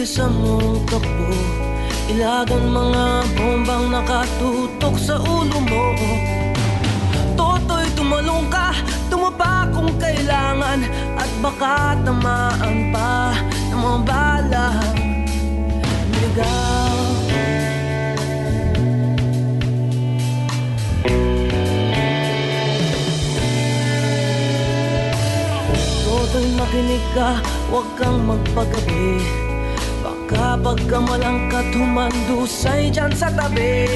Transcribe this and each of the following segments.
Mo, bilisan mo takbo Ilagan mga bombang nakatutok sa ulo mo. Toto'y tumalong ka, tumapa kung kailangan. At baka tamaan pa ng mga balang ligaw. Toto'y makinig ka, huwag kang magpagabi Baka pagkamalangkat humandusay dyan sa tabi.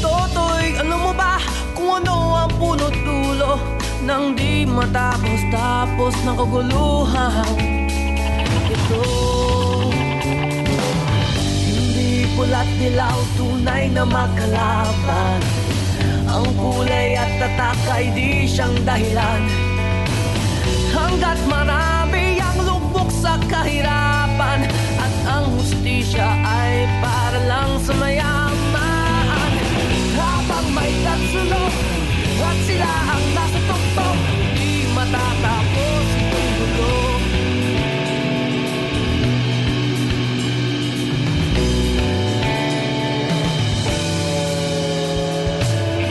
Toto'y alam mo ba kung ano ang punot dulo Nang di matapos tapos ng kaguluhan Ito. Hindi pula't dilaw tunay na makalaban. Ang kulay at tatak ay di siyang dahilan. Hanggat marami ang lubok sa kahirapan Hustisya ay para lang sa mayaman. Habang may tatsulok at sila ang nasa tuktok Di matatapos itong gulo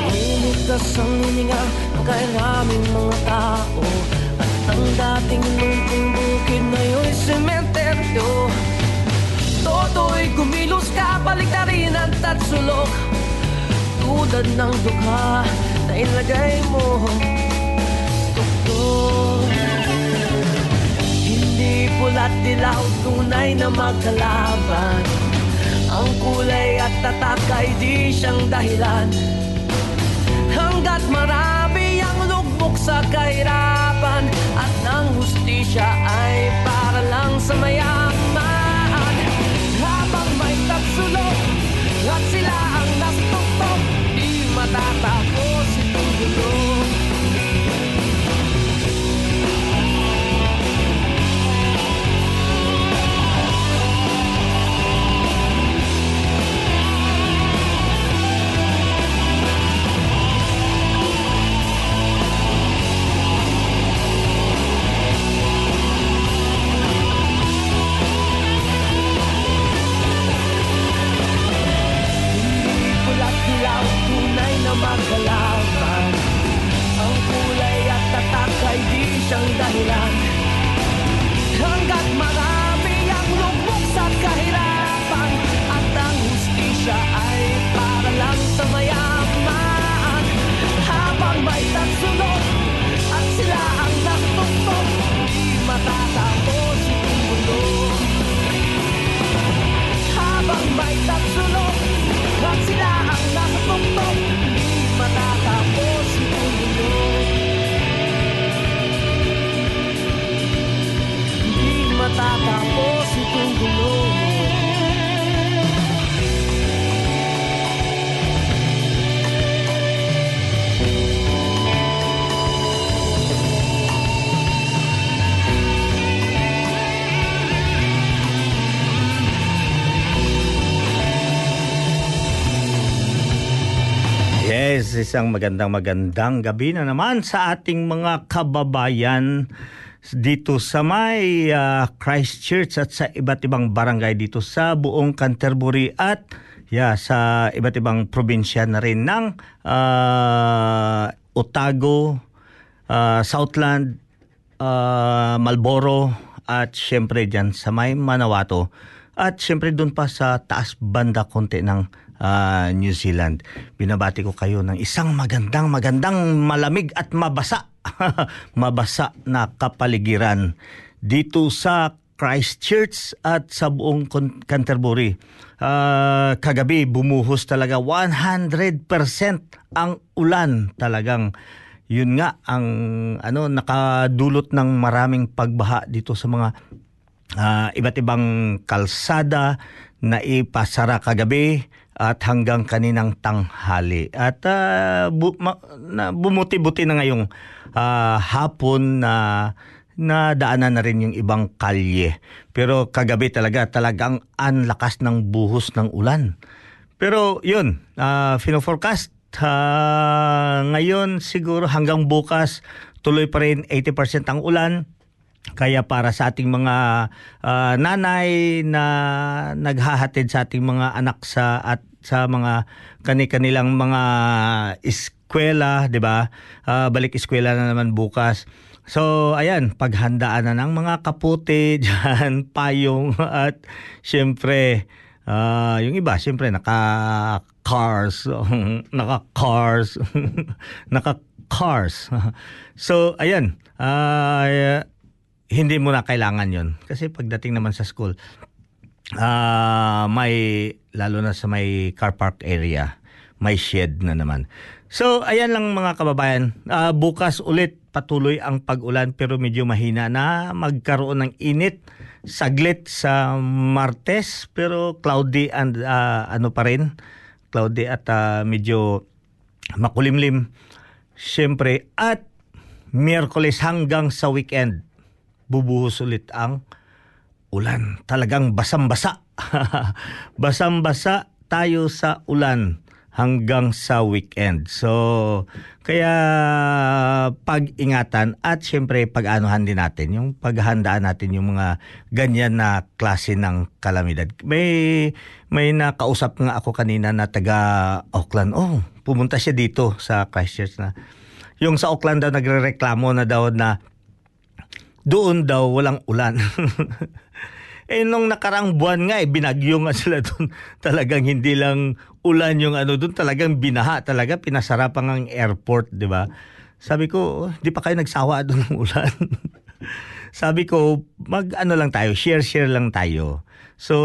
Umigas ang hininga ng mga tao At ang dating lungkong bukid na yun sementeryo Toto'y kumilos ka, baliktarin ang tatsulok. Tulad ng dukha na ilagay mo. Tuktok Hindi pula't dilaw, tunay na magkalaban. Ang kulay at tatak ay di siyang dahilan. Hanggat marami ang lugmok sa kahirapan At ang hustisya ay para lang sa mayaman sulok At sila ang nasa tuktok. Di matatakot si Tugulong isang magandang magandang gabi na naman sa ating mga kababayan dito sa may uh, Christchurch at sa iba't ibang barangay dito sa buong Canterbury at yeah, sa iba't ibang probinsya na rin ng uh, Otago, uh, Southland, uh, Malboro at syempre dyan sa may Manawato. At syempre doon pa sa taas banda konti ng uh, New Zealand. Binabati ko kayo ng isang magandang magandang malamig at mabasa mabasa na kapaligiran dito sa Christchurch at sa buong Canterbury. Uh, kagabi bumuhos talaga 100% ang ulan talagang yun nga ang ano nakadulot ng maraming pagbaha dito sa mga uh, iba't ibang kalsada na ipasara kagabi at hanggang kaninang tanghali. At uh, bu- ma- na, bumuti-buti na ngayong uh, hapon na na daanan na rin yung ibang kalye. Pero kagabi talaga talagang anlakas ng buhos ng ulan. Pero yun, uh, fino-forecast uh, ngayon siguro hanggang bukas tuloy pa rin 80% ang ulan. Kaya para sa ating mga uh, nanay na naghahatid sa ating mga anak sa at sa mga kani-kanilang mga eskwela, 'di ba? Uh, balik eskwela na naman bukas. So, ayan, paghandaan na ng mga kapote diyan, payong at syempre uh, yung iba, syempre naka cars, naka cars, naka cars. so, ayan, uh, hindi mo na kailangan yon Kasi pagdating naman sa school, uh, may, lalo na sa may car park area, may shed na naman. So, ayan lang mga kababayan. Uh, bukas ulit patuloy ang pag-ulan pero medyo mahina na magkaroon ng init saglit sa Martes pero cloudy and uh, ano pa rin cloudy at uh, medyo makulimlim syempre at Miyerkules hanggang sa weekend bubuhos ulit ang ulan. Talagang basang-basa. basang-basa tayo sa ulan hanggang sa weekend. So, kaya pag-ingatan at syempre pag-anuhan din natin, yung paghandaan natin yung mga ganyan na klase ng kalamidad. May, may nakausap nga ako kanina na taga Auckland. Oh, pumunta siya dito sa Christchurch na. Yung sa Auckland daw nagre-reklamo na daw na doon daw walang ulan. eh nung nakarang buwan nga eh binagyo nga sila doon. Talagang hindi lang ulan yung ano doon, talagang binaha talaga pinasara pa ng airport, 'di ba? Sabi ko, di pa kayo nagsawa doon ng ulan. Sabi ko, mag ano lang tayo, share-share lang tayo. So,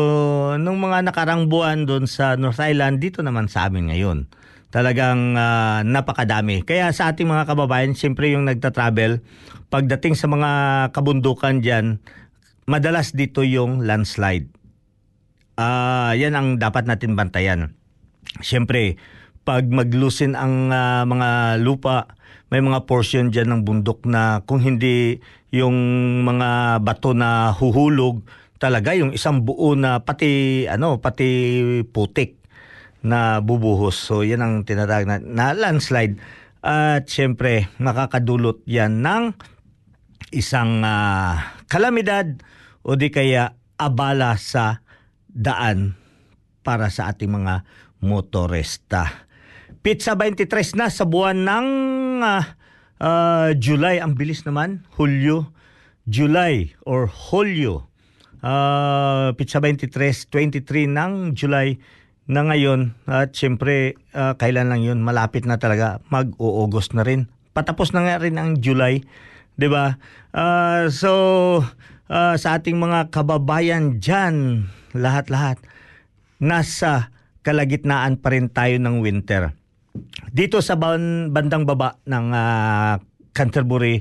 nung mga nakarang buwan doon sa North Island, dito naman sa amin ngayon. Talagang uh, napakadami. Kaya sa ating mga kababayan, siyempre yung nagta-travel, pagdating sa mga kabundukan dyan, madalas dito yung landslide. Uh, yan ang dapat natin bantayan. Siyempre, pag maglusin ang uh, mga lupa, may mga portion dyan ng bundok na kung hindi yung mga bato na huhulog, talaga yung isang buo na pati ano pati putik na bubuhos. So yan ang tinatawag na, na landslide. At syempre makakadulot yan ng isang uh, kalamidad o di kaya abala sa daan para sa ating mga motorista. Pizza 23 na sa buwan ng uh, uh, July. Ang bilis naman. Hulyo. July or Hulyo. Uh, pizza 23, 23 ng July na ngayon. At syempre, uh, kailan lang yun? Malapit na talaga. Mag-uugos na rin. Patapos na nga rin ang July. 'di ba? Uh, so uh, sa ating mga kababayan diyan, lahat-lahat nasa kalagitnaan pa rin tayo ng winter. Dito sa bandang baba ng uh, Canterbury,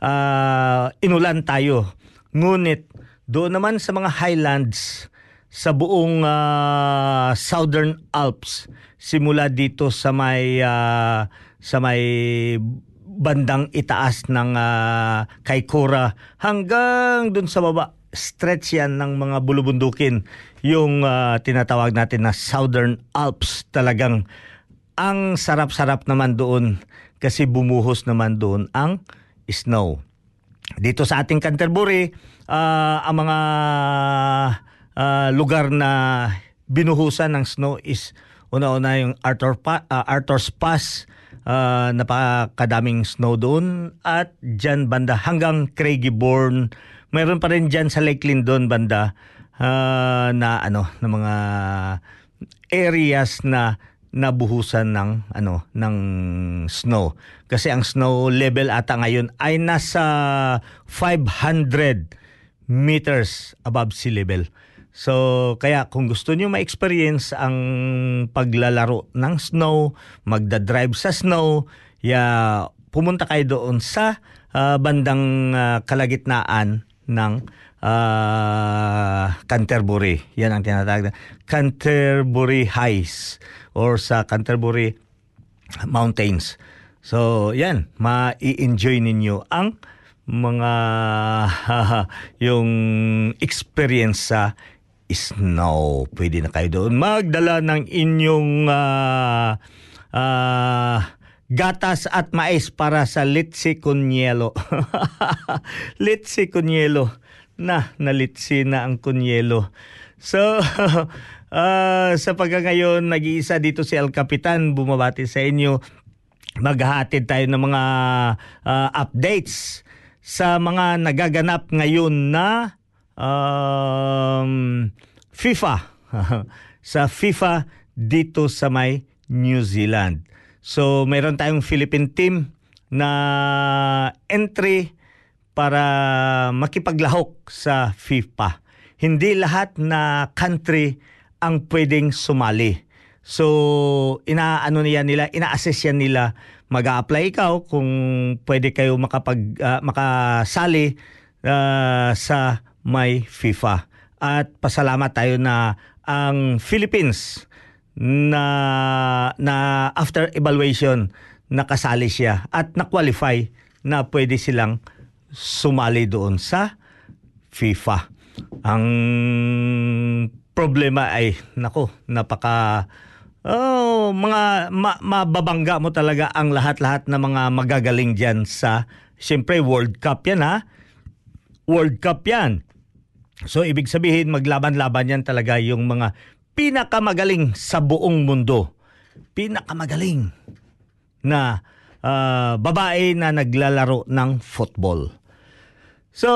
uh, inulan tayo. Ngunit Doon naman sa mga highlands sa buong ah, Southern Alps simula dito sa may ah, sa may bandang itaas ng uh, Kaykura hanggang dun sa baba stretch yan ng mga bulubundukin yung ah, tinatawag natin na Southern Alps talagang ang sarap-sarap naman doon kasi bumuhos naman doon ang snow. Dito sa ating Canterbury, ah, ang mga ah, lugar na binuhusan ng snow is una-una yung Arthur pa, ah, Arthur's Pass, ah, napakadaming snow doon at dyan banda hanggang Craigieborn. Mayroon pa rin dyan sa Lake Lindon banda ah, na ano na mga areas na nabuhusan ng ano ng snow kasi ang snow level ata ngayon ay nasa 500 meters above sea level. So kaya kung gusto niyo ma-experience ang paglalaro ng snow, magda-drive sa snow, ya pumunta kayo doon sa ah, bandang ah, kalagitnaan ng ah, Canterbury. Yan ang tinatawag na Canterbury Heights or sa Canterbury Mountains. So, yan, ma-enjoy ninyo ang mga yung experience sa snow. Pwede na kayo doon magdala ng inyong ah, ah, gatas at mais para sa litsi kunyelo. litsi kunyelo. Na, nalitsi na ang kunyelo. So, ah, sa pagka ngayon, nag-iisa dito si El Capitan, bumabati sa inyo. Maghahatid tayo ng mga ah, updates sa mga nagaganap ngayon na um, FIFA. sa FIFA dito sa may New Zealand. So, mayroon tayong Philippine team na entry para makipaglahok sa FIFA. Hindi lahat na country ang pwedeng sumali. So, inaano niya nila, ina-assess yan nila. Mag-a-apply ikaw kung pwede kayo makapag ah, makasali ah, sa may FIFA. At pasalamat tayo na ang Philippines na na after evaluation nakasali siya at na-qualify na pwede silang sumali doon sa FIFA. Ang problema ay nako, napaka Oh, mga ma, mababangga mo talaga ang lahat-lahat na mga magagaling diyan sa Siyempre World Cup 'yan ha. World Cup 'yan. So ibig sabihin maglaban-laban yan talaga yung mga pinakamagaling sa buong mundo. Pinakamagaling na ah, babae na naglalaro ng football. So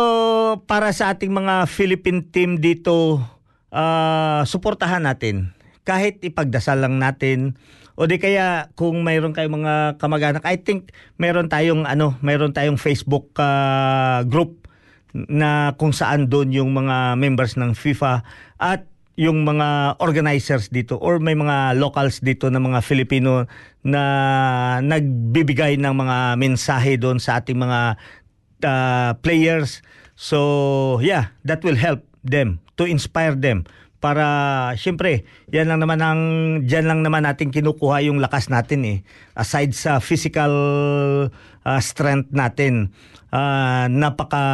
para sa ating mga Philippine team dito, ah, suportahan natin. Kahit ipagdasal lang natin o di kaya kung mayroon kayong mga kamag-anak, I think mayroon tayong ano, mayroon tayong Facebook ah, group na kung saan doon yung mga members ng FIFA at yung mga organizers dito or may mga locals dito na mga Filipino na nagbibigay ng mga mensahe doon sa ating mga uh, players. So, yeah, that will help them to inspire them para syempre yan lang naman ang diyan lang naman natin kinukuha yung lakas natin eh aside sa physical uh, strength natin uh, napaka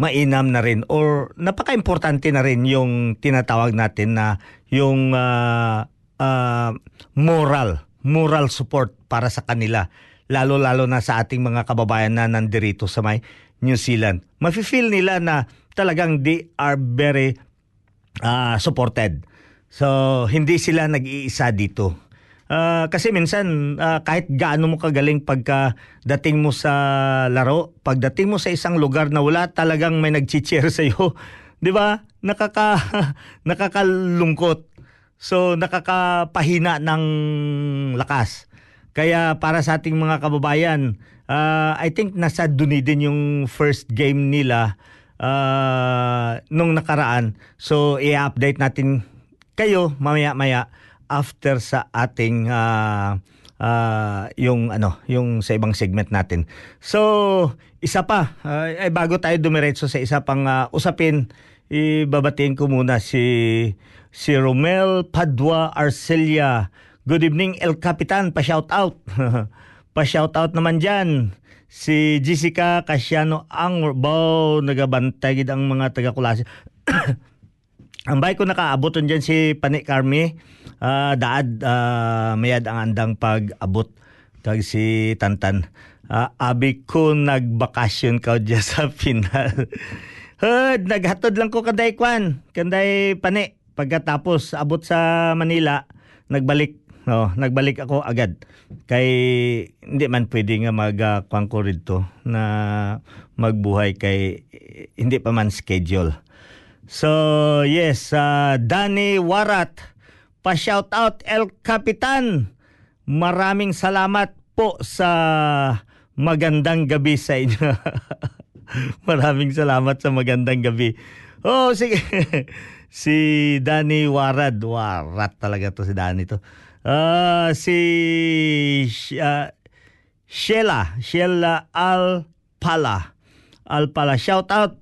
mainam na rin or napaka-importante na rin yung tinatawag natin na yung uh, uh, moral moral support para sa kanila lalo-lalo na sa ating mga kababayan na nandirito sa may New Zealand. Mafe-feel nila na talagang they are very uh, supported. So, hindi sila nag-iisa dito. Ah, kasi minsan ah, kahit gaano mo kagaling pagka dating mo sa laro, pagdating mo sa isang lugar na wala talagang may nag-cheer sa iyo, 'di ba? Nakaka nakakalungkot. So nakakapahina ng lakas. Kaya para sa ating mga kababayan, ah, I think nasa Dunedin yung first game nila ah, nung nakaraan. So i-update natin kayo mamaya-maya after sa ating uh, ah, yung ano, yung sa ibang segment natin. So, isa pa, ah, ay bago tayo dumiretso sa isa pang ah, usapin, ibabatiin ko muna si si Romel Padua Arcelia. Good evening El Capitan, pa-shout out. pa-shout out naman diyan si Jessica Casiano ang bao nagabantay gid ang mga taga Kulasi. ang bay ko nakaaboton dyan si Pani Carmi ah, daad ah, mayad ang andang pag-abot kag si Tantan. Ah, abi ko nagbakasyon ka dyan sa final. Hud, naghatod lang ko kanday kwan, kanday Pani. Pagkatapos abot sa Manila, nagbalik No, nagbalik ako agad. Kay hindi man pwede nga mag uh, rito na magbuhay kay hindi pa man schedule. So, yes, uh, Danny Warat, pa-shout out El Capitan. Maraming salamat po sa magandang gabi sa inyo. Maraming salamat sa magandang gabi. Oh, sige. si Danny Warad. Warat talaga to si Danny to. Uh, si uh, Sheila, Sheila Alpala. Alpala. Shout out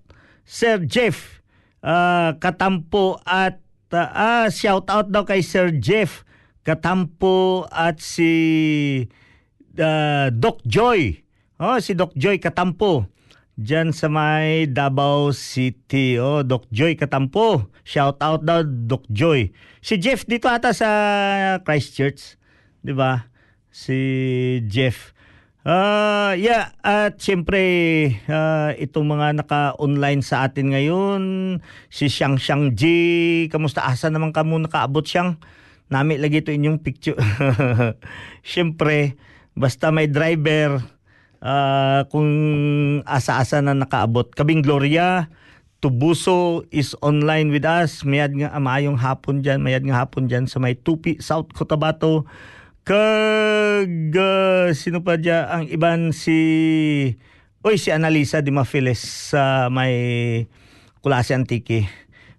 Sir Jeff uh, Katampo at ah, shout out daw kay Sir Jeff Katampo at si uh, Doc Joy. Oh, si Doc Joy Katampo. Diyan sa may Davao City. Oh, Doc Joy Katampo. Shout out daw Doc Joy. Si Jeff dito ata sa Christchurch, 'di ba? Si Jeff. Uh, yeah, at siyempre uh, itong mga naka-online sa atin ngayon, si Xiang Xiang G, kamusta asa naman ka mo nakaabot siyang? Nami lagi ito inyong picture. siyempre, basta may driver, uh, kung asa-asa na nakaabot. Kabing Gloria, Tubuso is online with us. Mayad nga amayong hapon dyan. Mayad nga hapon dyan sa may Tupi, South Cotabato. Kag, uh, sino pa dyan? Ang iban si... Oy, si Analisa Di Mafiles sa may Kulasi Antiki.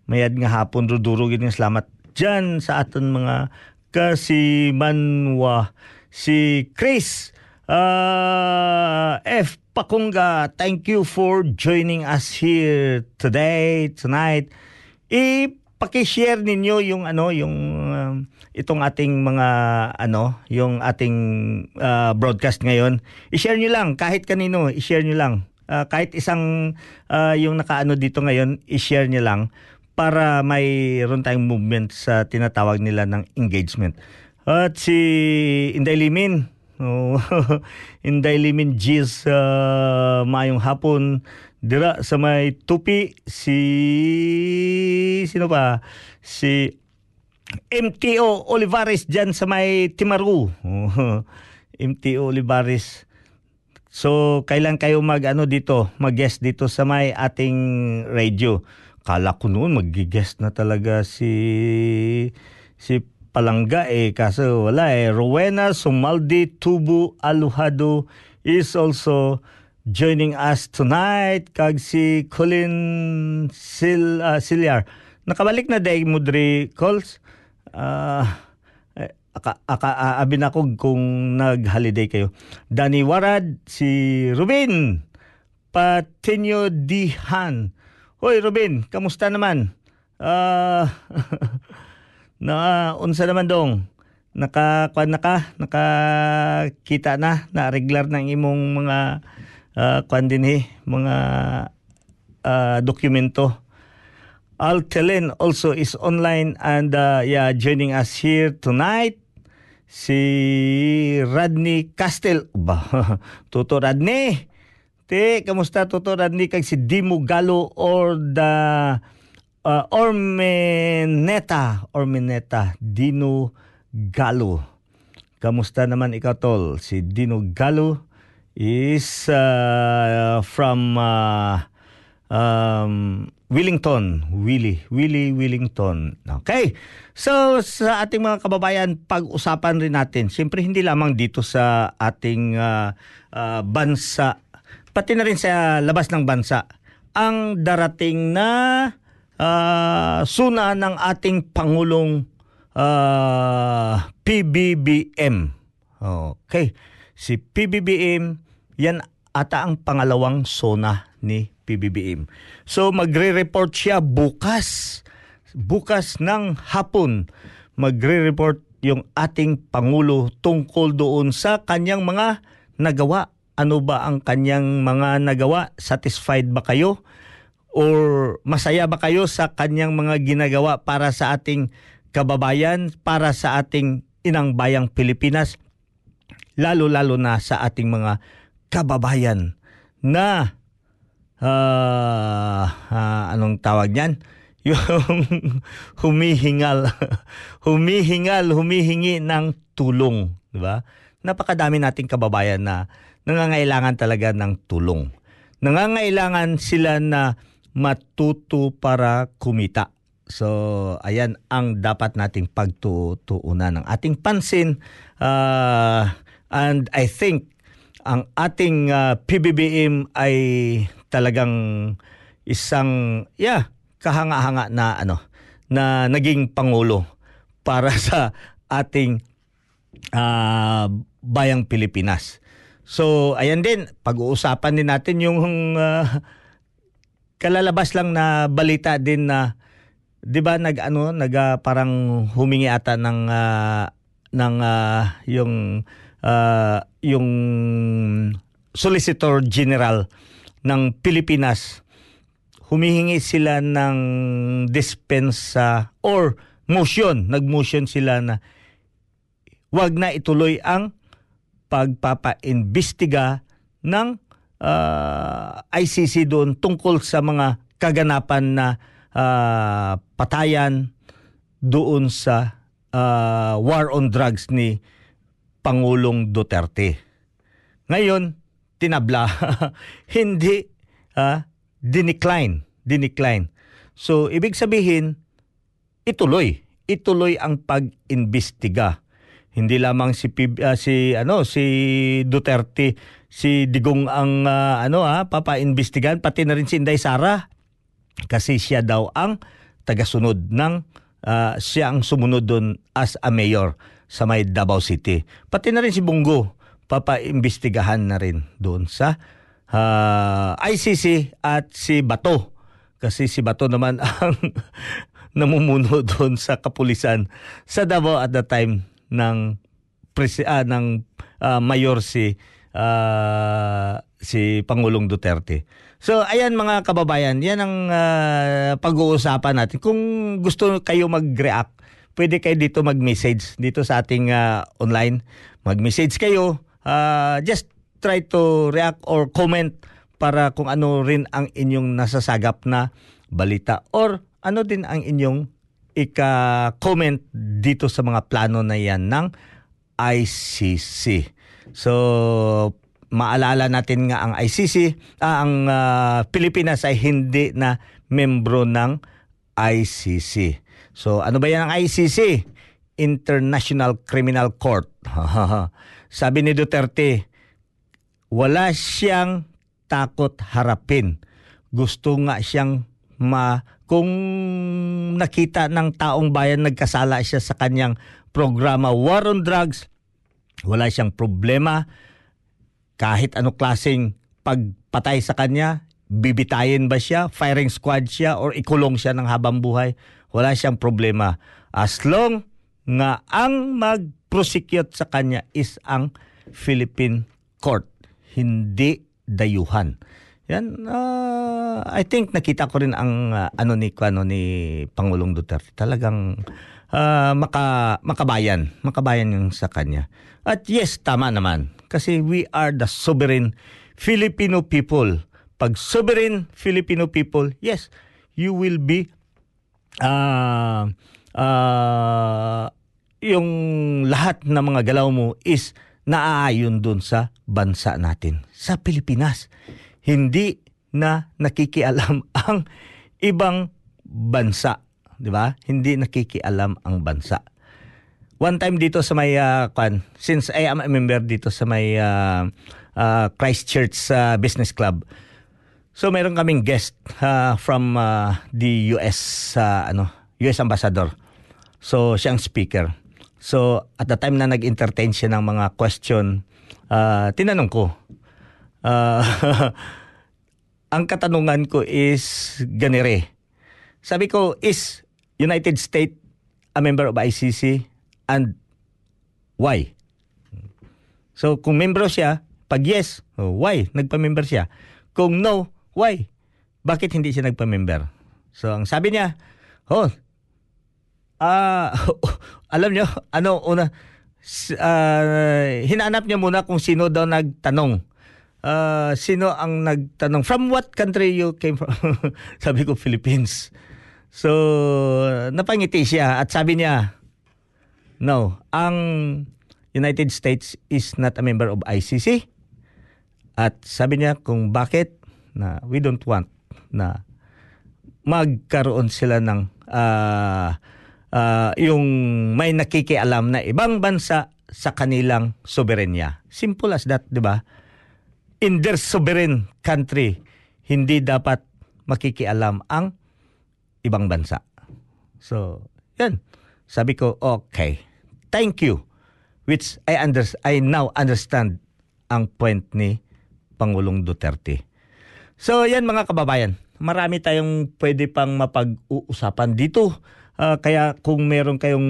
Mayad nga hapon, ruduro nga salamat dyan sa aton mga kasimanwa. Si Chris, Uh, F. Pakunga, thank you for joining us here today, tonight. I-paki-share ninyo yung ano, yung uh, itong ating mga ano, yung ating uh, broadcast ngayon. I-share niyo lang kahit kanino, i-share niyo lang. Uh, kahit isang uh, yung nakaano dito ngayon, i-share niyo lang para mayroon tayong movement sa tinatawag nila ng engagement. At si Inday Limin, Oh, Inday Limin G's uh, maayong hapon dira sa may tupi si sino pa si MTO Olivares diyan sa may Timaru. MTO Olivares. So kailan kayo mag ano dito, mag-guest dito sa may ating radio. Kala ko noon mag-guest na talaga si si palangga eh kaso wala eh. Rowena Sumaldi Tubu Aluhado is also joining us tonight kag si Colin Sil uh, Silyar. Nakabalik na day Mudri calls. Uh, aka, aka abin ako kung nag-holiday kayo. Danny Warad, si Ruben Patinyo Dihan. Hoy Ruben, kamusta naman? Uh, na unsa naman dong naka kwan na ka nakakita na na regular ng imong mga uh, kwan din eh, mga uh, dokumento Altelen also is online and uh, yeah joining us here tonight si Radney Castel ba Toto Radney te kamusta Toto Radney kag si Dimo Galo or the uh, Ormeneta, Ormeneta, Dino Galo. Kamusta naman ikaw tol? Si Dino Galo is uh, from uh, um, Wellington, Willie, Willie Wellington. Okay. So sa ating mga kababayan, pag-usapan rin natin, siyempre hindi lamang dito sa ating uh, uh, bansa, pati na rin sa labas ng bansa, ang darating na uh, suna ng ating Pangulong uh, ah, PBBM. Okay. Si PBBM, yan ata ang pangalawang zona ni PBBM. So magre-report siya bukas. Bukas ng hapon. Magre-report yung ating Pangulo tungkol doon sa kanyang mga nagawa. Ano ba ang kanyang mga nagawa? Satisfied ba kayo? Or masaya ba kayo sa kanyang mga ginagawa para sa ating kababayan, para sa ating inang bayang Pilipinas? Lalo-lalo na sa ating mga kababayan na uh, uh, anong tawag niyan? Yung humihingal, humihingal, humihingi ng tulong, di ba? Napakadami nating kababayan na nangangailangan talaga ng tulong. Nangangailangan sila na matuto para kumita. So, ayan ang dapat nating pagtutuunan ng ating pansin. Uh, and I think ang ating uh, PBBM ay talagang isang yeah, kahanga-hanga na ano na naging pangulo para sa ating uh, bayang Pilipinas. So ayan din pag-uusapan din natin yung uh, kalalabas lang na balita din na 'di ba nag ano nag uh, parang humingi ata ng uh, ng uh, yung uh, yung Solicitor General ng Pilipinas humihingi sila ng dispensa or motion, nag-motion sila na wag na ituloy ang pagpapa-imbestiga ng uh, ICC doon tungkol sa mga kaganapan na uh, patayan doon sa uh, war on drugs ni Pangulong Duterte. Ngayon, tinabla. Hindi uh, dinecline, dinecline. So ibig sabihin ituloy, ituloy ang pag-imbestiga. Hindi lamang si uh, si ano si Duterte, si Digong ang uh, ano ha, ah, papa-imbestigan pati na rin si Inday Sara kasi siya daw ang tagasunod ng uh, siya ang sumunod doon as a mayor sa may Davao City. Pati na rin si Bungo, papa-imbestigahan na rin doon sa uh, ah, ICC at si Bato. Kasi si Bato naman ang namumuno doon sa kapulisan sa Davao at the time ng presi- ah, ng uh, mayor si uh, si Pangulong Duterte. So ayan mga kababayan, yan ang uh, pag-uusapan natin. Kung gusto kayo mag-react, pwede kayo dito mag-message dito sa ating uh, online. Mag-message kayo. Uh, just try to react or comment para kung ano rin ang inyong nasasagap na balita or ano din ang inyong ika-comment dito sa mga plano na yan ng ICC. So, maalala natin nga ang ICC, ah, ang uh, Pilipinas ay hindi na membro ng ICC. So, ano ba yan ang ICC? International Criminal Court. Sabi ni Duterte, wala siyang takot harapin. Gusto nga siyang ma kung nakita ng taong bayan nagkasala siya sa kanyang programa War on Drugs, wala siyang problema. Kahit ano klaseng pagpatay sa kanya, bibitayin ba siya, firing squad siya or ikulong siya ng habang buhay, wala siyang problema. As long nga ang mag-prosecute sa kanya is ang Philippine court hindi dayuhan. Yan uh, I think nakita ko rin ang uh, ano ni ano ni Pangulong Duterte. Talagang uh, maka makabayan, makabayan yung sa kanya. At yes, tama naman kasi we are the sovereign Filipino people. Pag sovereign Filipino people, yes, you will be uh, uh, yung lahat ng mga galaw mo is naaayon dun sa bansa natin, sa Pilipinas. Hindi na nakikialam ang ibang bansa, 'di ba? Hindi nakikialam ang bansa. One time dito sa may uh, since I am a member dito sa may uh, uh, Christchurch uh, Business Club. So meron kaming guest uh, from uh, the US uh, ano, US ambassador. So siyang speaker. So, at the time na nag-entertain siya ng mga question, uh, tinanong ko, uh, ang katanungan ko is ganire. Sabi ko, is United States a member of ICC and why? So kung membro siya, pag yes, oh, why? Nagpa-member siya. Kung no, why? Bakit hindi siya nagpa-member? So ang sabi niya, oh, ah, uh, alam niyo, ano una, uh, hinanap niya muna kung sino daw nagtanong. Uh, sino ang nagtanong? From what country you came from? sabi ko, Philippines. So, napangiti siya at sabi niya, no, ang United States is not a member of ICC. At sabi niya kung bakit na we don't want na magkaroon sila ng uh, uh, yung may nakikialam na ibang bansa sa kanilang soberenya. Simple as that, di ba? In their sovereign country, hindi dapat makikialam ang ibang bansa. So, yan. Sabi ko, okay. Thank you. Which I under, I now understand ang point ni Pangulong Duterte. So, yan mga kababayan. Marami tayong pwede pang mapag-uusapan dito. Uh, kaya kung meron kayong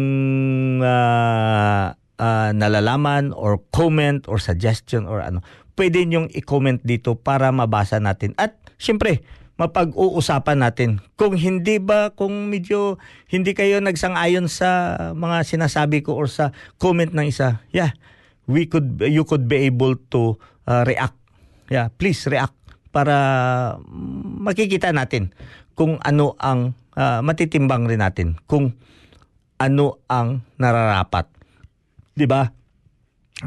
uh, uh, nalalaman or comment or suggestion or ano, pwede nyong i-comment dito para mabasa natin. At syempre, mapag-uusapan natin. Kung hindi ba, kung medyo hindi kayo nagsang-ayon sa mga sinasabi ko or sa comment ng isa, yeah, we could, you could be able to uh, react. Yeah, please react para makikita natin kung ano ang uh, matitimbang rin natin kung ano ang nararapat. 'Di ba?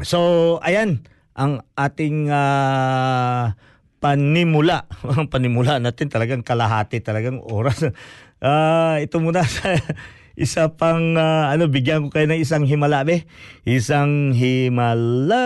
So, ayan ang ating uh, panimula. Ang panimula natin talagang kalahati talagang oras. Uh, ito muna sa isa pang uh, ano bigyan ko kayo ng isang himala be. Isang himala.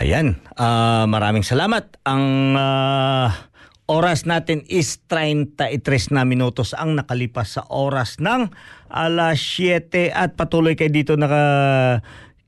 Ayan, ah, maraming salamat. Ang ah, oras natin is 33 na minutos ang nakalipas sa oras ng alas 7 at patuloy kayo dito naka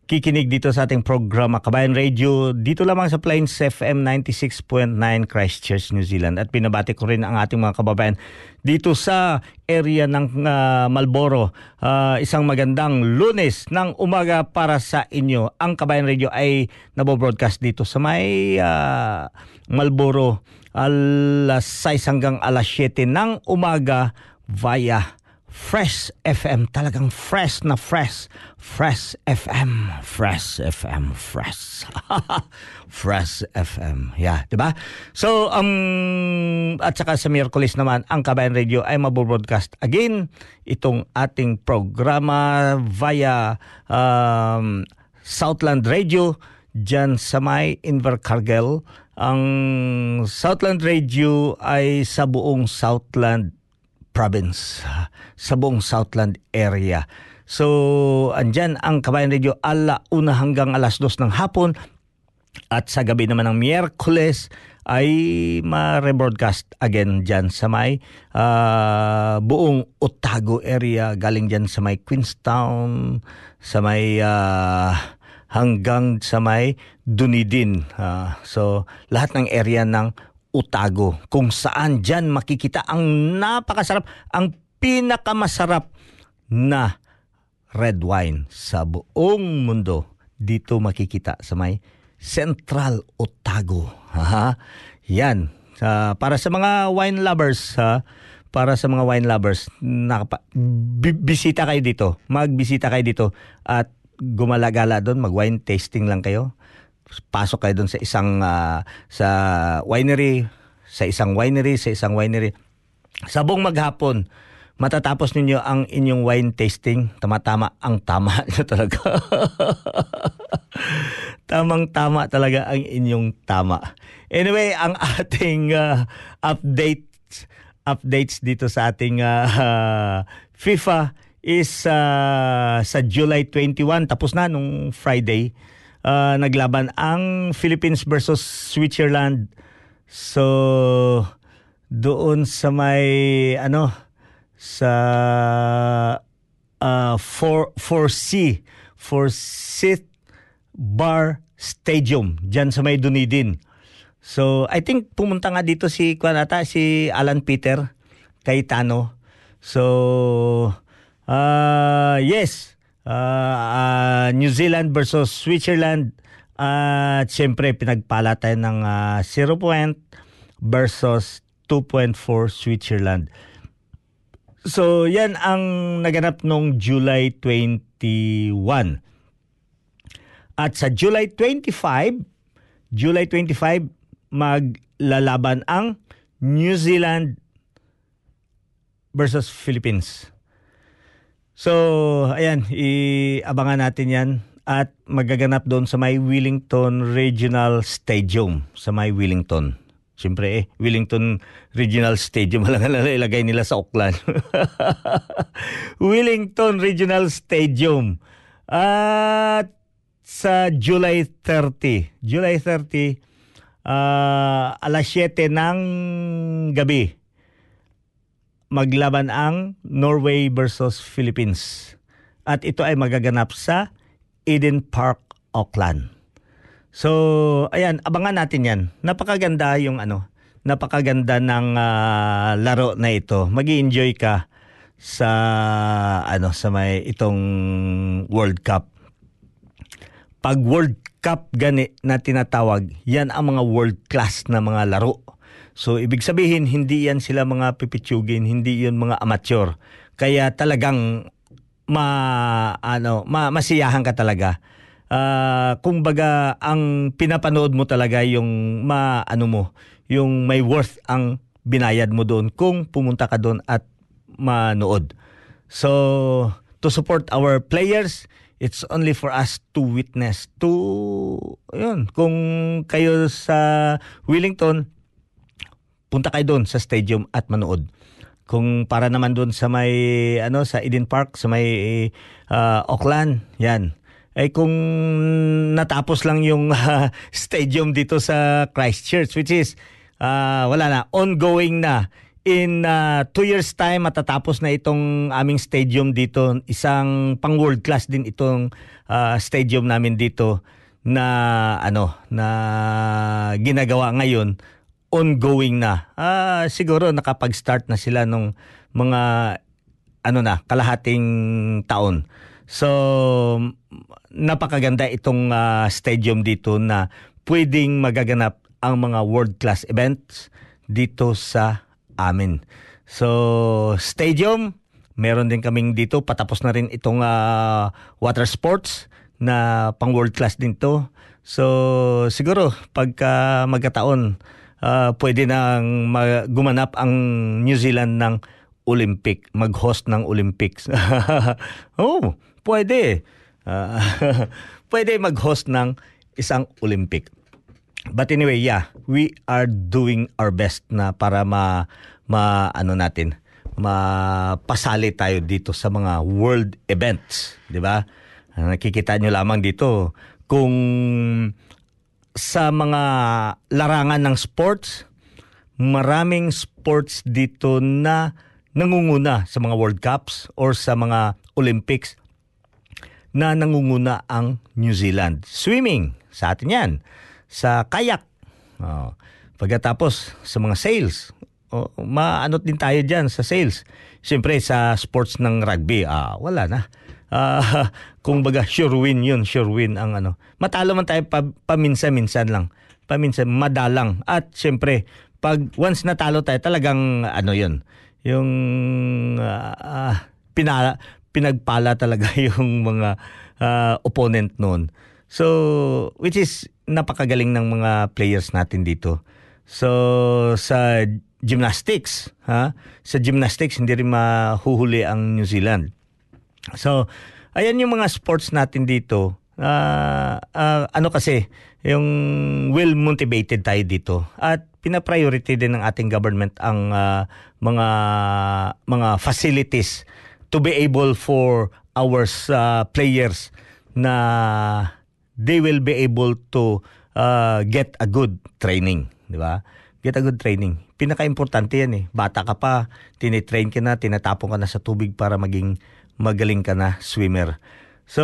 kikinig dito sa ating programa Kabayan Radio dito lamang sa Plains FM 96.9 Christchurch, New Zealand. At pinabati ko rin ang ating mga kababayan dito sa area ng ah, Malboro. Ah, isang magandang lunes ng umaga para sa inyo. Ang Kabayan Radio ay nabobroadcast dito sa may ah, Malboro alas 6 hanggang alas 7 ng umaga via Fresh FM, talagang fresh na fresh. Fresh FM, Fresh FM, Fresh. fresh FM. Yeah, 'di ba? So, um at saka sa Miyerkules naman, ang Kabayan Radio ay mabobroadcast again itong ating programa via um, Southland Radio dyan sa may Invercargill. Ang Southland Radio ay sa buong Southland province sa buong Southland area. So, andyan ang Kabayan Radio ala una hanggang alas dos ng hapon at sa gabi naman ng Miyerkules ay ma-rebroadcast again dyan sa may ah, buong Otago area galing dyan sa may Queenstown, sa may ah, hanggang sa may Dunedin. Ah, so, lahat ng area ng Otago kung saan dyan makikita ang napakasarap, ang pinakamasarap na red wine sa buong mundo. Dito makikita sa may Central Otago. Ha? Yan. Ah, para sa mga wine lovers, ha? para sa mga wine lovers, nakapa- bi- bisita kayo dito. Magbisita kayo dito at gumalagala doon, mag-wine tasting lang kayo pasok kayo doon sa isang ah, sa winery, sa isang winery, sa isang winery. Sa buong maghapon, matatapos ninyo ang inyong wine tasting. Tama-tama ang tama nyo talaga. Tamang-tama talaga ang inyong tama. Anyway, ang ating ah, updates updates dito sa ating ah, FIFA is ah, sa July 21 tapos na nung Friday ah, naglaban ang Philippines versus Switzerland. So doon sa may ano sa uh, 4 4C 4C Bar Stadium diyan sa may Dunedin. So I think pumunta nga dito si ata si Alan Peter Cayetano. So uh, yes, uh, uh, New Zealand versus Switzerland at siyempre pinagpala tayo ng uh, 0 point versus 2.4 Switzerland. So yan ang naganap nung July 21. At sa July 25, July 25 maglalaban ang New Zealand versus Philippines. So, ayan, iabangan natin 'yan at magaganap doon sa may Wellington Regional Stadium sa may Wellington. Siyempre eh, Wellington Regional Stadium lang ang ilagay nila sa Auckland. Wellington Regional Stadium. At sa July 30. July 30, ah, alas 7 ng gabi, maglaban ang Norway versus Philippines. At ito ay magaganap sa Eden Park, Auckland. So, ayan, abangan natin 'yan. Napakaganda yung ano, napakaganda ng ah, laro na ito. Magi-enjoy ka sa ano sa may itong World Cup. Pag World Cup gani na tinatawag, yan ang mga world class na mga laro. So ibig sabihin hindi yan sila mga pipitsugin, hindi yun mga amateur. Kaya talagang ma ano, ma, masiyahan ka talaga. Ah, kumbaga ang pinapanood mo talaga yung ma ano mo, yung may worth ang binayad mo doon kung pumunta ka doon at manood. So to support our players, it's only for us to witness to yun kung kayo sa Wellington punta kayo doon sa stadium at manood. Kung para naman doon sa may ano sa Eden Park sa may ah, Auckland, yan. Ay kung natapos lang yung ah, stadium dito sa Christchurch which is ah, wala na ongoing na in uh, two years time matatapos na itong aming stadium dito isang pang world class din itong ah, stadium namin dito na ano na ginagawa ngayon ongoing na. Ah, siguro nakapag-start na sila nung mga ano na, kalahating taon. So, napakaganda itong ah, stadium dito na pwedeng magaganap ang mga world-class events dito sa amin. So, stadium, meron din kaming dito, patapos na rin itong ah, water sports na pang world-class din to. So, siguro, pagka magkataon, ah, pwede nang ma- gumanap ang New Zealand ng Olympic, mag-host ng Olympics. oh, pwede. Ah, pwede mag-host ng isang Olympic. But anyway, yeah, we are doing our best na para ma, ma ano natin, mapasali tayo dito sa mga world events, 'di ba? Nakikita nyo lamang dito kung sa mga larangan ng sports, maraming sports dito na nangunguna sa mga World Cups or sa mga Olympics na nangunguna ang New Zealand. Swimming, sa atin yan. Sa kayak. Oh. Pagkatapos, sa mga sales. Oh, maanot din tayo dyan sa sales. Siyempre, sa sports ng rugby, ah, wala na. Ah, kung baga, sure win yun. Sure win ang ano. Matalo man tayo pa, paminsan-minsan lang. Paminsan, madalang. At siyempre, pag once natalo tayo, talagang ano yun. Yung ah, ah, pinala, pinagpala talaga yung mga ah, opponent noon. So, which is napakagaling ng mga players natin dito. So, sa gymnastics, ha? Sa gymnastics, hindi rin mahuhuli ang New Zealand. So, ayan yung mga sports natin dito. Ah, ah, ano kasi, yung well motivated tayo dito. At pina-priority din ng ating government ang ah, mga mga facilities to be able for our ah, players na they will be able to uh, get a good training, di ba? Get a good training. Pinaka-importante yan eh. Bata ka pa, tinitrain ka na, tinatapon ka na sa tubig para maging magaling ka na swimmer. So,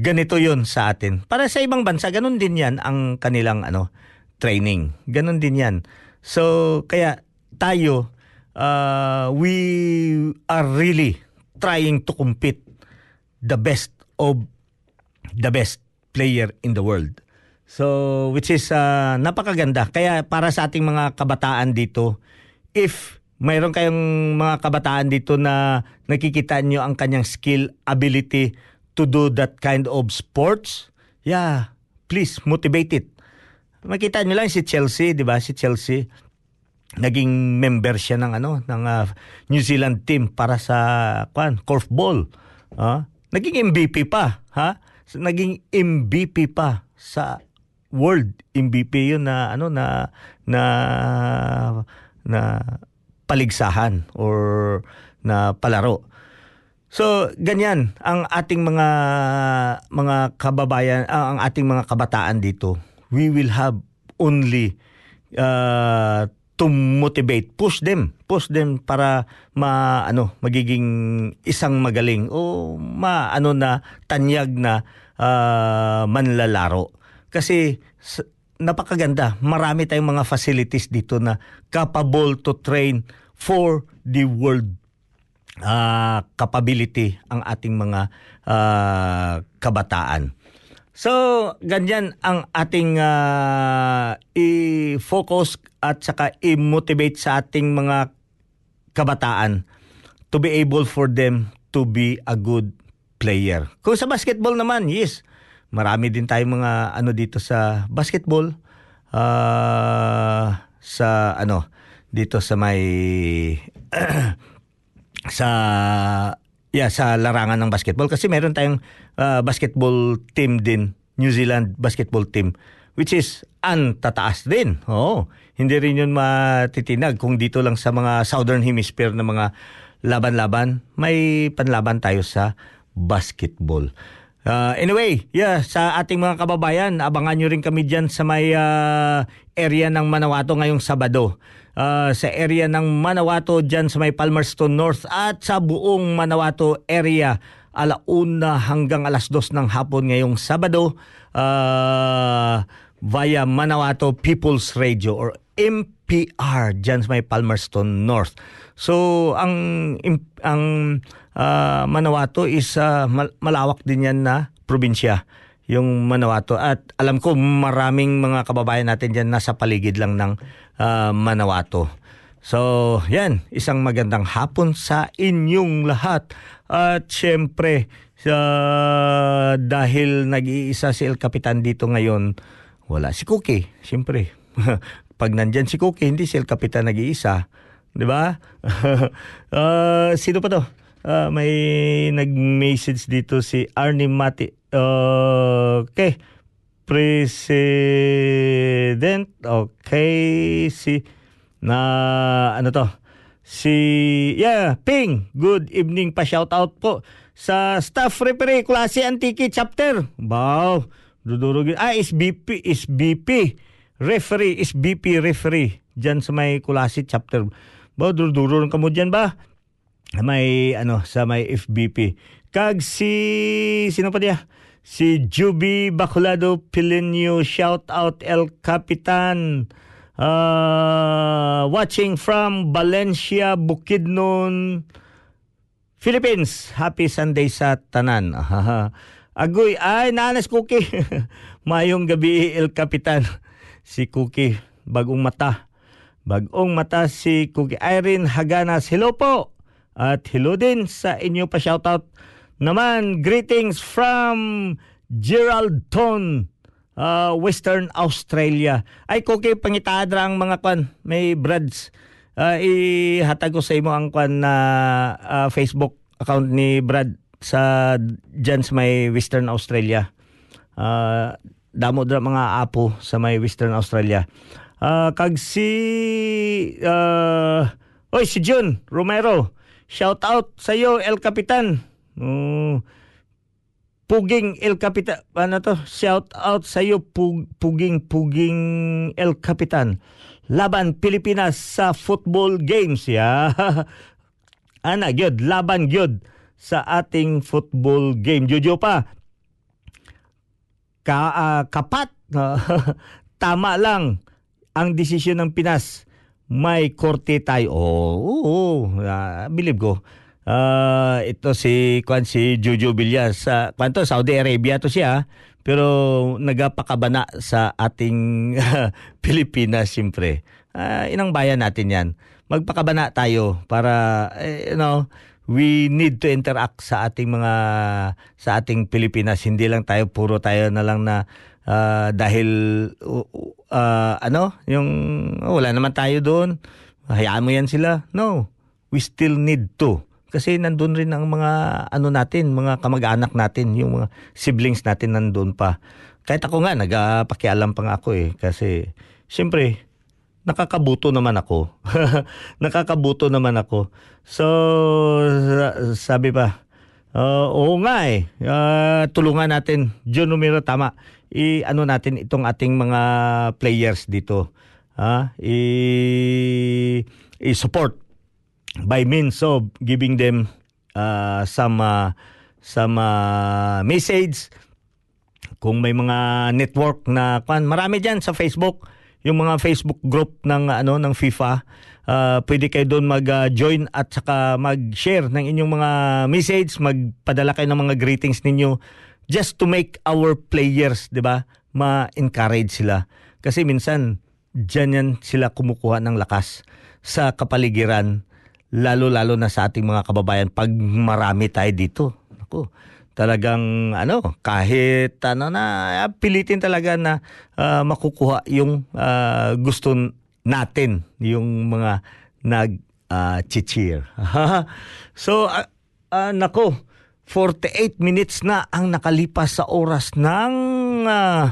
ganito yon sa atin. Para sa ibang bansa, ganun din yan ang kanilang ano training. Ganun din yan. So, kaya tayo, uh, we are really trying to compete the best of the best player in the world. So, which is uh, napakaganda. Kaya para sa ating mga kabataan dito, if mayroon kayong mga kabataan dito na nakikita nyo ang kanyang skill, ability to do that kind of sports, yeah, please motivate it. Makita nyo lang si Chelsea, di ba? Si Chelsea, naging member siya ng ano ng ah, New Zealand team para sa kwan korfball. Ah, naging MVP pa, ha? Naging MVP pa sa world MVP yun na ano na na na paligsahan or na palaro. So, ganyan ang ating mga mga kababayan, ah, ang ating mga kabataan dito. We will have only uh, to motivate, push them, push them para ma ano, magiging isang magaling o ma ano na tanyag na uh, manlalaro. Kasi napakaganda, marami tayong mga facilities dito na capable to train for the world uh, capability ang ating mga uh, kabataan. So, ganyan ang ating uh, i-focus at saka i-motivate sa ating mga kabataan to be able for them to be a good player. Kung sa basketball naman, yes, marami din tayong mga ano dito sa basketball. Uh, sa ano, dito sa may sa yeah, sa larangan ng basketball kasi meron tayong uh, basketball team din, New Zealand basketball team which is an tataas din. Oo. Hindi rin yun matitinag kung dito lang sa mga southern hemisphere na mga laban-laban, may panlaban tayo sa basketball. Uh, anyway, yeah, sa ating mga kababayan, abangan nyo rin kami dyan sa may uh, area ng Manawato ngayong Sabado. Uh, sa area ng Manawato dyan sa may Palmerston North at sa buong Manawato area alauna hanggang alas dos ng hapon ngayong Sabado uh, via Manawato People's Radio or MPR dyan sa may Palmerston North. So ang ang uh, Manawato is uh, malawak din yan na probinsya yung Manawato at alam ko maraming mga kababayan natin diyan nasa paligid lang ng uh, Manawato. So, yan, isang magandang hapon sa inyong lahat. At syempre, uh, dahil nag-iisa si El Capitan dito ngayon, wala si Cookie. Syempre, pag nandyan si Cookie, hindi si El Capitan nag-iisa. Di ba? uh, sino pa to? Uh, may nag-message dito si Arnie Mati. Uh, okay. President. Okay. Si na ano to? Si yeah, Ping. Good evening pa shout out po sa staff referee klase Antique chapter. Wow. Dudurugin. Ah, SBP, SBP. Referee, SBP referee. Diyan sa may Kulasi chapter. Ba, durduro ka mo diyan ba? May ano sa may FBP. Kag si sino pa dia? Si Juby Baculado Pilinio shout out El Capitan. Uh, watching from Valencia, Bukidnon, Philippines. Happy Sunday sa tanan. Agoy, ay, nanas Cookie. Mayong gabi, El Capitan. Si Cookie, bagong mata. Bagong mata si Cookie. Irene Haganas, hello po. At hello din sa inyo pa shoutout. Naman, greetings from Geraldton, uh, Western Australia. Ay, Cookie, pangitadra ang mga kwan. May brads. Uh, ihatag ko sa imo ang kwan na uh, Facebook account ni Brad sa dyan sa may Western Australia. Uh, damo dra mga apo sa may Western Australia. Uh, kag si uh, Oy si Jun Romero. Shout out sa iyo El Capitan. Uh, Puging El Capitan. Ano to? Shout out sa iyo pug, Puging Puging El Capitan. Laban Pilipinas sa football games ya. Ana gyud laban gyud sa ating football game. Jojo pa, ka, uh, kapat, tama lang ang desisyon ng Pinas. May korte tayo. Oo, oh, uh, believe ko. Uh, ito si kwan si Jojo Villar sa kwanto Saudi Arabia to siya pero nagapakabana sa ating Pilipinas siyempre. Uh, inang bayan natin 'yan. Magpakabana tayo para eh, you know we need to interact sa ating mga sa ating Pilipinas hindi lang tayo puro tayo na lang na uh, dahil uh, ano yung oh, wala naman tayo doon hayaan mo yan sila no we still need to kasi nandun rin ang mga ano natin mga kamag-anak natin yung mga siblings natin nandun pa kahit ako nga nagpakialam pa nga ako eh kasi siyempre nakakabuto naman ako. nakakabuto naman ako. So, sabi pa, Uh, oo nga eh. Uh, tulungan natin. John Numero, tama. I-ano natin itong ating mga players dito. Uh, i- i-support by means of giving them uh, some uh, some uh, message. Kung may mga network na kwan marami diyan sa Facebook. Yung mga Facebook group ng ano ng FIFA uh, pwede kayo doon mag-join uh, at saka mag-share ng inyong mga message. Magpadala kayo ng mga greetings ninyo just to make our players 'di ba ma-encourage sila kasi minsan diyan yan sila kumukuha ng lakas sa kapaligiran lalo-lalo na sa ating mga kababayan pag marami tayo dito. Ako, talagang ano, kahit ano na ah, pilitin talaga na uh, makukuha yung uh, gusto natin, yung mga nag uh, cheer. so uh, uh, nako, 48 minutes na ang nakalipas sa oras ng uh,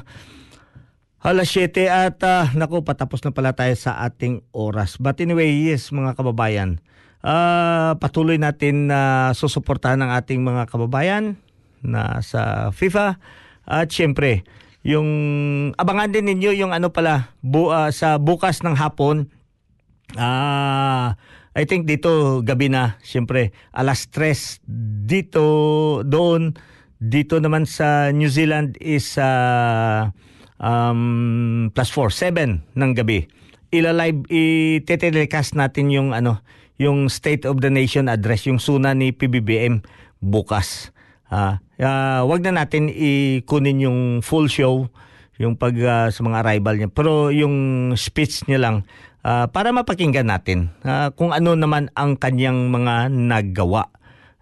Alas 7 at uh, naku patapos na pala tayo sa ating oras. But anyway, yes mga kababayan, uh, patuloy natin na uh, susuportahan ng ating mga kababayan na sa FIFA at syempre yung abangan din ninyo yung ano pala bu, uh, sa bukas ng hapon ah uh, I think dito gabi na syempre alas 3 dito doon dito naman sa New Zealand is uh, um, plus 4 7 ng gabi ila live i-telecast natin yung ano yung State of the Nation address, yung suna ni PBBM bukas. Uh, uh, wag na natin ikunin yung full show, yung pag uh, sa mga arrival niya. Pero yung speech niya lang, uh, para mapakinggan natin uh, kung ano naman ang kanyang mga nagawa.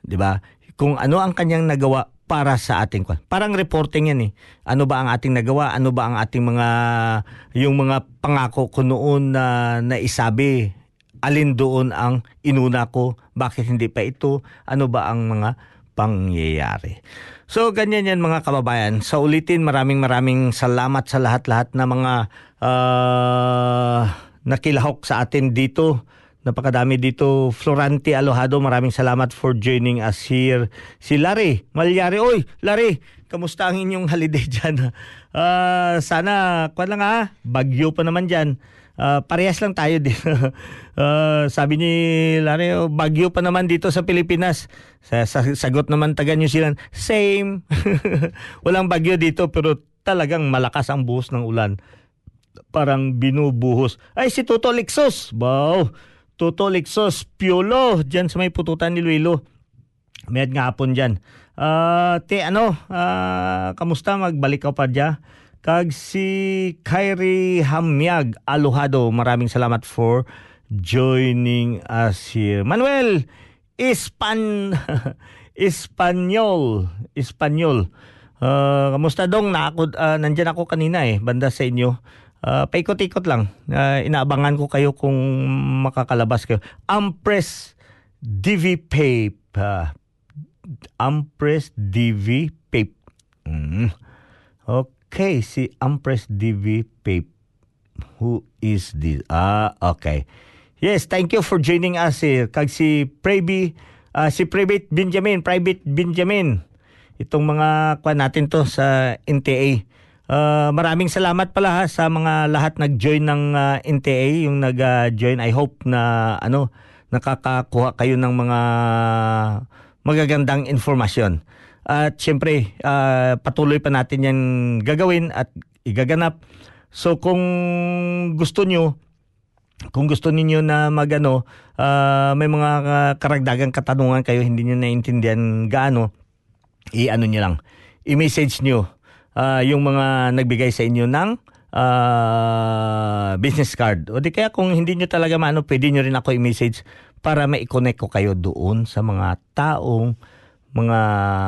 'di ba? Kung ano ang kanyang nagawa para sa ating parang reporting yan eh. Ano ba ang ating nagawa? Ano ba ang ating mga yung mga pangako ko noon na naisabi alin doon ang inuna ko, bakit hindi pa ito, ano ba ang mga pangyayari. So ganyan yan mga kababayan. Sa ulitin, maraming maraming salamat sa lahat-lahat na mga uh, nakilahok sa atin dito. Napakadami dito. Florante Alojado, maraming salamat for joining us here. Si Larry Malyari. Oy, Larry, kamusta ang inyong holiday dyan? Uh, sana, kwan lang ha, bagyo pa naman dyan uh, parehas lang tayo din. uh, sabi ni Larry, oh, bagyo pa naman dito sa Pilipinas. Sa, sa, sagot naman taga New Zealand, same. Walang bagyo dito pero talagang malakas ang buhos ng ulan. Parang binubuhos. Ay, si Toto Lixos. Wow. Toto Lixos, Piolo. Diyan sa may pututan ni Luilo. Mayad nga hapon dyan. Uh, te, ano, uh, kamusta? Magbalik ka pa dyan? Kag si Kyrie Hamyag Aluhado, maraming salamat for joining us here. Manuel Ispan Espanyol, Espanyol. Uh, kamusta dong? Na uh, nandyan ako kanina eh, banda sa inyo. Uh, paikot-ikot lang. Uh, inaabangan ko kayo kung makakalabas kayo. Ampress DV Pape. Uh, Ampress DV Pape. Mm. Okay. Si Empress DV Pape. Who is this? Ah, okay. Yes, thank you for joining us here. Kag si Prebi, uh, si Private Benjamin, Private Benjamin. Itong mga kwan natin to sa NTA. Uh, ah, maraming salamat pala ha, sa mga lahat nag-join ng uh, ah, NTA, yung nag-join. I hope na ano nakakakuha kayo ng mga magagandang informasyon. At syempre, uh, patuloy pa natin yan gagawin at igaganap. So kung gusto nyo, kung gusto niyo na magano, uh, may mga karagdagang katanungan kayo hindi niyo naintindihan gaano, i-ano niyo lang. I-message niyo uh, yung mga nagbigay sa inyo ng uh, business card. O di kaya kung hindi niyo talaga maano, pwede niyo rin ako i-message para ma-connect ko kayo doon sa mga taong mga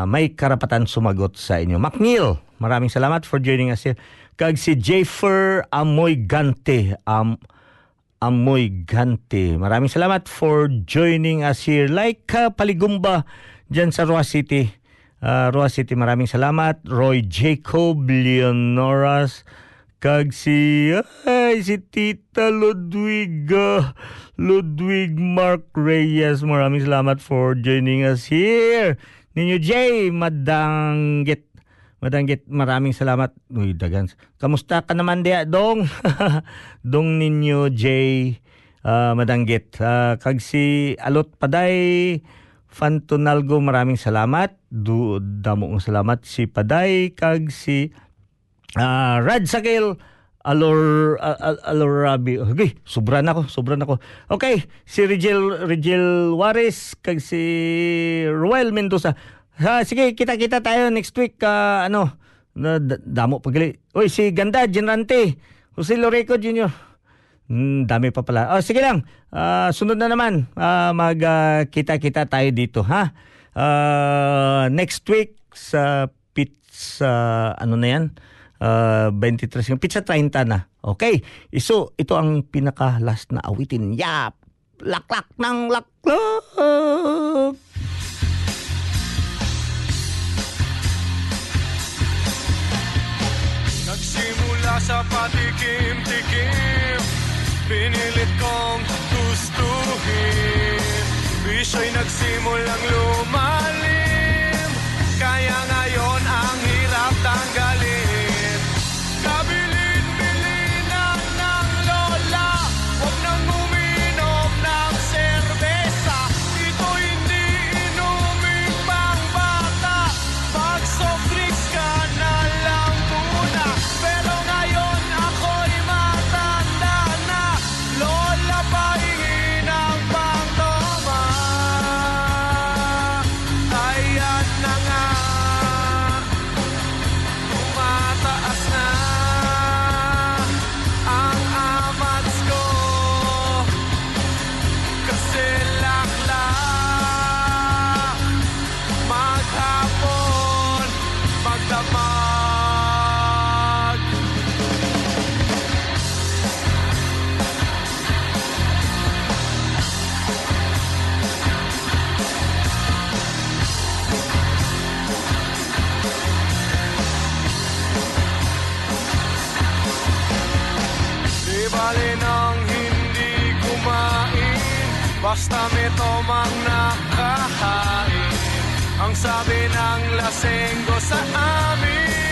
may karapatan sumagot sa inyo. McNeil, maraming salamat for joining us here. Kag si Jayfer Amoy Gante. Um, Amoy Gante. Maraming salamat for joining us here. Like uh, Paligumba dyan sa Roa City. Uh, Roa City, maraming salamat. Roy Jacob, Leonoras, kag si ay si Tita Ludwiga Ludwig Mark Reyes maraming salamat for joining us here ninyo Jay Madanggit. Madanggit, maraming salamat. Uy, dagan. Kamusta ka naman dia, dong? dong ninyo Jay uh, Madanggit. Uh, kag si Alot Paday Fantonalgo, maraming salamat. Du, damo salamat. Si Paday, kag si uh, Rad Sakil, Alor uh, Alorabi. Okay, sobra na ako, sobra na ako. Okay, si Rigel Rigel Juarez kag si Ruel Mendoza. Ha, sige, kita-kita tayo next week uh, ano, na damo pagali. Oy, si Ganda Generante, Jose Loreco Jr. Hmm, dami pa pala. Oh, sige lang. Uh, sunod na naman. Uh, Mag-kita-kita uh, tayo dito, ha? Uh, next week sa pizza, ano na yan? Uh, 23, yung pizza 30 na. Okay. So, ito ang pinaka-last na awitin. Yap! Laklak ng laklak! Nagsimula sa patikim-tikim Pinilit kong gustuhin. Bisyo'y nagsimulang lumalim Kaya ngayon ang hirap tanggalin Basta may tomang nakahain Ang sabi ng lasenggo sa amin